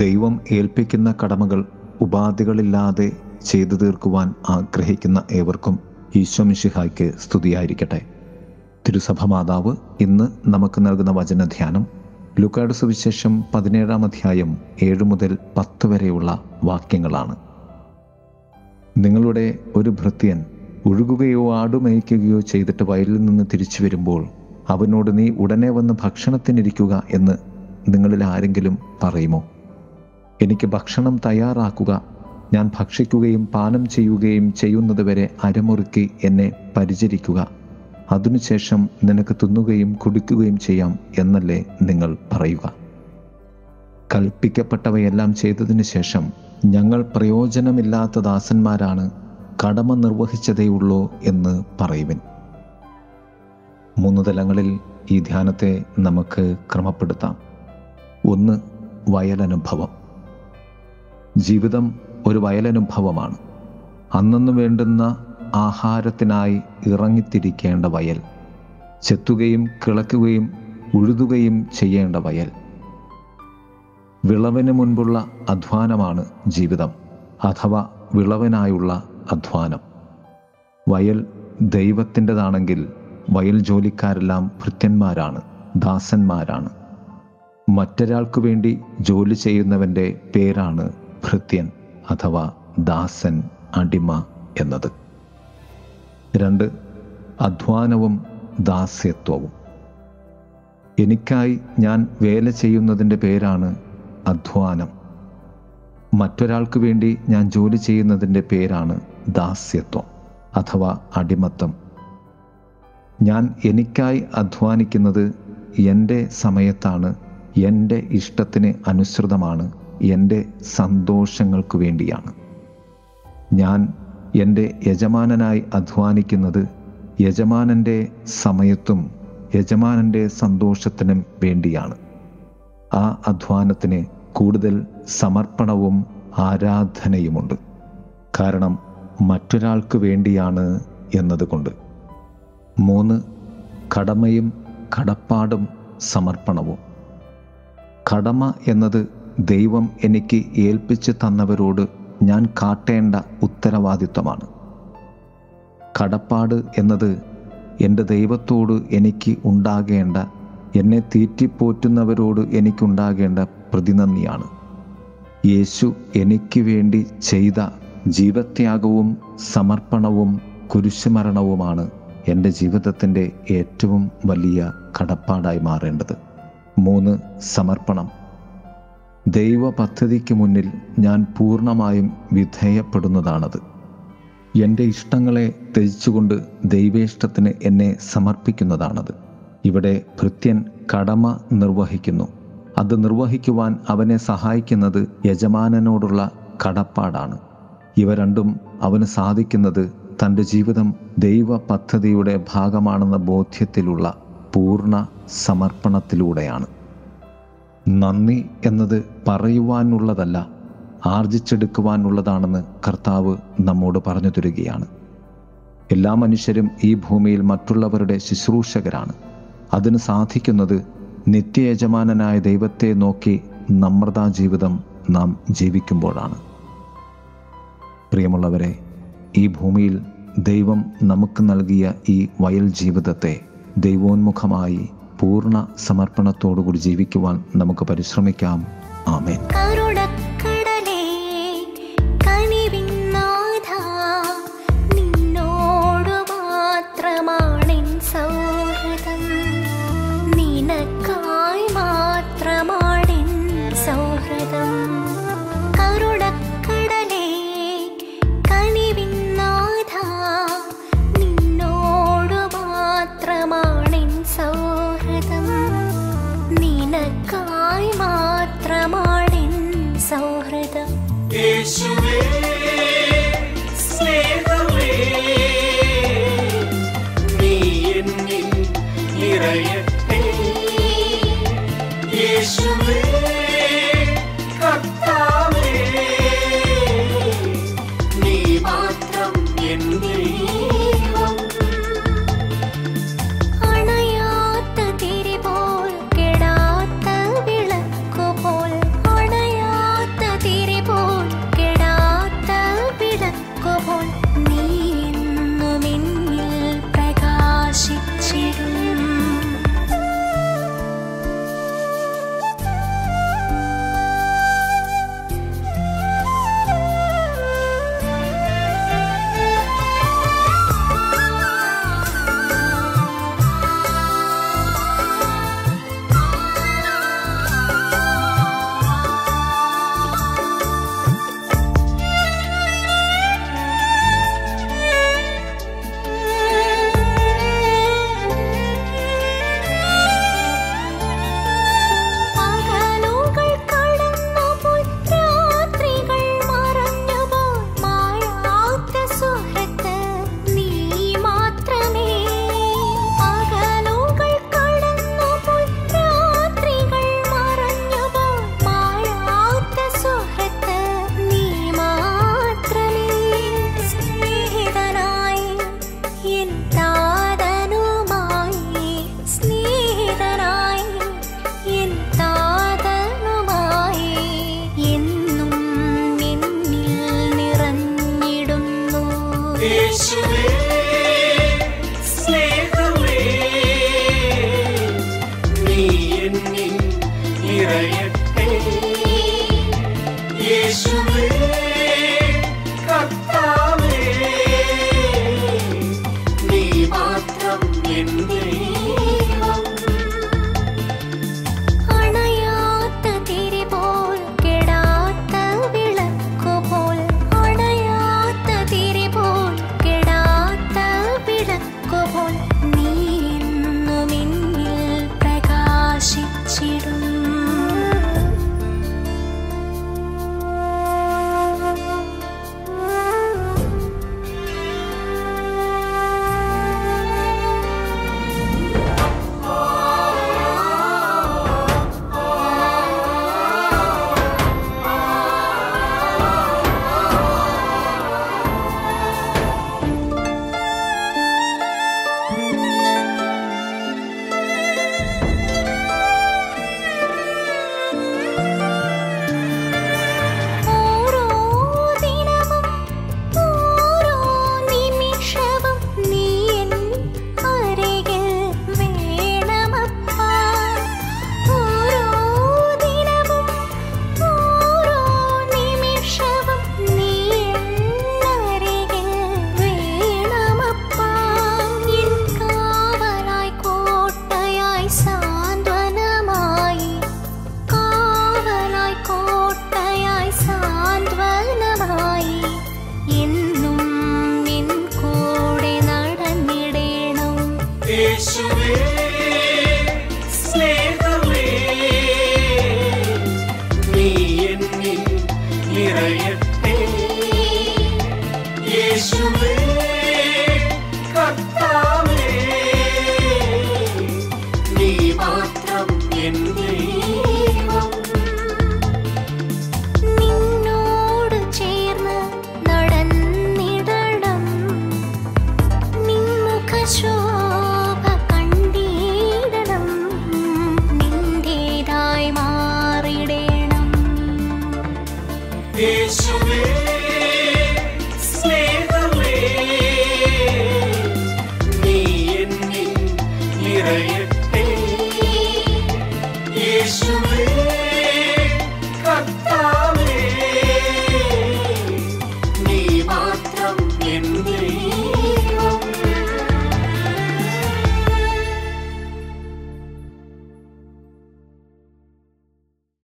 ദൈവം ഏൽപ്പിക്കുന്ന കടമകൾ ഉപാധികളില്ലാതെ ചെയ്തു തീർക്കുവാൻ ആഗ്രഹിക്കുന്ന ഏവർക്കും ഈശ്വമിഷിഹായ്ക്ക് സ്തുതിയായിരിക്കട്ടെ. തിരുസഭ മാതാവ് ഇന്ന് നമുക്ക് നൽകുന്ന വചനധ്യാനം ലുക്കാട് സുവിശേഷം പതിനേഴാം അധ്യായം ഏഴ് മുതൽ പത്ത് വരെയുള്ള വാക്യങ്ങളാണ്. നിങ്ങളുടെ ഒരു ഭൃത്യൻ ഒഴുകുകയോ ആടുമേയ്ക്കുകയോ ചെയ്തിട്ട് വയലിൽ നിന്ന് തിരിച്ചു വരുമ്പോൾ അവനോട് നീ ഉടനെ വന്ന് ഭക്ഷണത്തിനിരിക്കുക എന്ന് നിങ്ങളിൽ ആരെങ്കിലും പറയുമോ? എനിക്ക് ഭക്ഷണം തയ്യാറാക്കുക ഞാൻ ഭക്ഷിക്കുകയും പാനം ചെയ്യുകയും ചെയ്യുന്നതുവരെ അരമുറുക്കി എന്നെ പരിചരിക്കുക. അതിനുശേഷം നിനക്ക് തിന്നുകയും കുടിക്കുകയും ചെയ്യാം എന്നല്ലേ നിങ്ങൾ പറയുക. കൽപ്പിക്കപ്പെട്ടവയെല്ലാം ചെയ്തതിനു ശേഷം ഞങ്ങൾ പ്രയോജനമില്ലാത്ത ദാസന്മാരാണ് കടമ നിർവഹിച്ചതേയുള്ളൂ എന്ന് പറയുവിൻ. മൂന്ന് തലങ്ങളിൽ ഈ ധ്യാനത്തെ നമുക്ക് ക്രമപ്പെടുത്താം. ഒന്ന് വയലനുഭവം. ജീവിതം ഒരു വയലനുഭവമാണ്. അന്നു വേണ്ടുന്ന ആഹാരത്തിനായി ഇറങ്ങിത്തിരിക്കേണ്ട വയൽ ചെത്തുകയും കിളക്കുകയും ഉഴുതുകയും ചെയ്യേണ്ട വയൽ. വിളവിന് മുൻപുള്ള അധ്വാനമാണ് ജീവിതം അഥവാ വിളവിനായുള്ള അധ്വാനം. വയൽ ദൈവത്തിന്റെതാണെങ്കിൽ വയൽ ജോലിക്കാരെല്ലാം ഭൃത്യന്മാരാണ് ദാസന്മാരാണ്. മറ്റൊരാൾക്കു വേണ്ടി ജോലി ചെയ്യുന്നവന്റെ പേരാണ് ഭൃത്യൻ അഥവാ ദാസൻ അടിമ എന്നത്. രണ്ട് അധ്വാനവും ദാസ്യത്വവും. എനിക്കായി ഞാൻ വേല ചെയ്യുന്നതിന്റെ പേരാണ് അധ്വാനം. മറ്റൊരാൾക്ക് വേണ്ടി ഞാൻ ജോലി ചെയ്യുന്നതിന്റെ പേരാണ് ദാസ്യത്വം അഥവാ അടിമത്തം. ഞാൻ എനിക്കായി അധ്വാനിക്കുന്നത് എന്റെ സമയത്താണ് എന്റെ ഇഷ്ടത്തിന് അനുസൃതമാണ് എന്റെ സന്തോഷങ്ങൾക്ക് വേണ്ടിയാണ്. ഞാൻ എന്റെ യജമാനനായി അധ്വാനിക്കുന്നത് യജമാനന്റെ സമയത്തും യജമാനന്റെ സന്തോഷത്തിനും വേണ്ടിയാണ്. ആ അധ്വാനത്തിന് കൂടുതൽ സമർപ്പണവും ആരാധനയുമുണ്ട്. കാരണം മറ്റൊരാൾക്ക് വേണ്ടിയാണ് എന്നതുകൊണ്ട്. മൂന്ന് കടമയും കടപ്പാടും സമർപ്പണവും. കടമ എന്നത് ദൈവം എനിക്ക് ഏൽപ്പിച്ചു തന്നവരോട് ഞാൻ കാട്ടേണ്ട ഉത്തരവാദിത്വമാണ്. കടപ്പാട് എന്നത് എന്റെ ദൈവത്തോട് എനിക്ക് ഉണ്ടാകേണ്ട എന്നെ തീറ്റിപ്പോറ്റുന്നവരോട് എനിക്കുണ്ടാകേണ്ട പ്രതിനന്ദിയാണ്. യേശു എനിക്ക് വേണ്ടി ചെയ്ത ജീവത്യാഗവും സമർപ്പണവും കുരിശുമരണവുമാണ് എന്റെ ജീവിതത്തിന്റെ ഏറ്റവും വലിയ കടപ്പാടായി മാറേണ്ടത്. മൂന്ന് സമർപ്പണം. ദൈവ പദ്ധതിക്ക് മുന്നിൽ ഞാൻ പൂർണമായും വിധേയപ്പെടുന്നതാണത്. എന്റെ ഇഷ്ടങ്ങളെ ത്യജിച്ചുകൊണ്ട് ദൈവേഷ്ടത്തിന് എന്നെ സമർപ്പിക്കുന്നതാണത്. ഇവിടെ ഭൃത്യൻ കടമ നിർവഹിക്കുന്നു. അത് നിർവഹിക്കുവാൻ അവനെ സഹായിക്കുന്നത് യജമാനനോടുള്ള കടപ്പാടാണ്. ഇവ രണ്ടും അവന് സാധിക്കുന്നത് തന്റെ ജീവിതം ദൈവ പദ്ധതിയുടെ ഭാഗമാണെന്ന ബോധ്യത്തിലുള്ള പൂർണ സമർപ്പണത്തിലൂടെയാണ്. നന്ദി എന്നത് പറയുവാനുള്ളതല്ല ആർജിച്ചെടുക്കുവാനുള്ളതാണെന്ന് കർത്താവ് നമ്മോട് പറഞ്ഞു തരികയാണ്. എല്ലാ മനുഷ്യരും ഈ ഭൂമിയിൽ മറ്റുള്ളവരുടെ ശുശ്രൂഷകരാണ്. അതിന് സാധിക്കുന്നത് നിത്യയജമാനനായ ദൈവത്തെ നോക്കി നമ്രതാ ജീവിതം നാം ജീവിക്കുമ്പോഴാണ്. പ്രിയമുള്ളവരെ ഈ ഭൂമിയിൽ ദൈവം നമുക്ക് നൽകിയ ഈ വയൽ ജീവിതത്തെ ദൈവോന്മുഖമായി പൂർണ സമർപ്പണത്തോടുകൂടി ജീവിക്കുവാൻ നമുക്ക് പരിശ്രമിക്കാം. ആമേൻ. you. Yeshua. shoes. Jesús.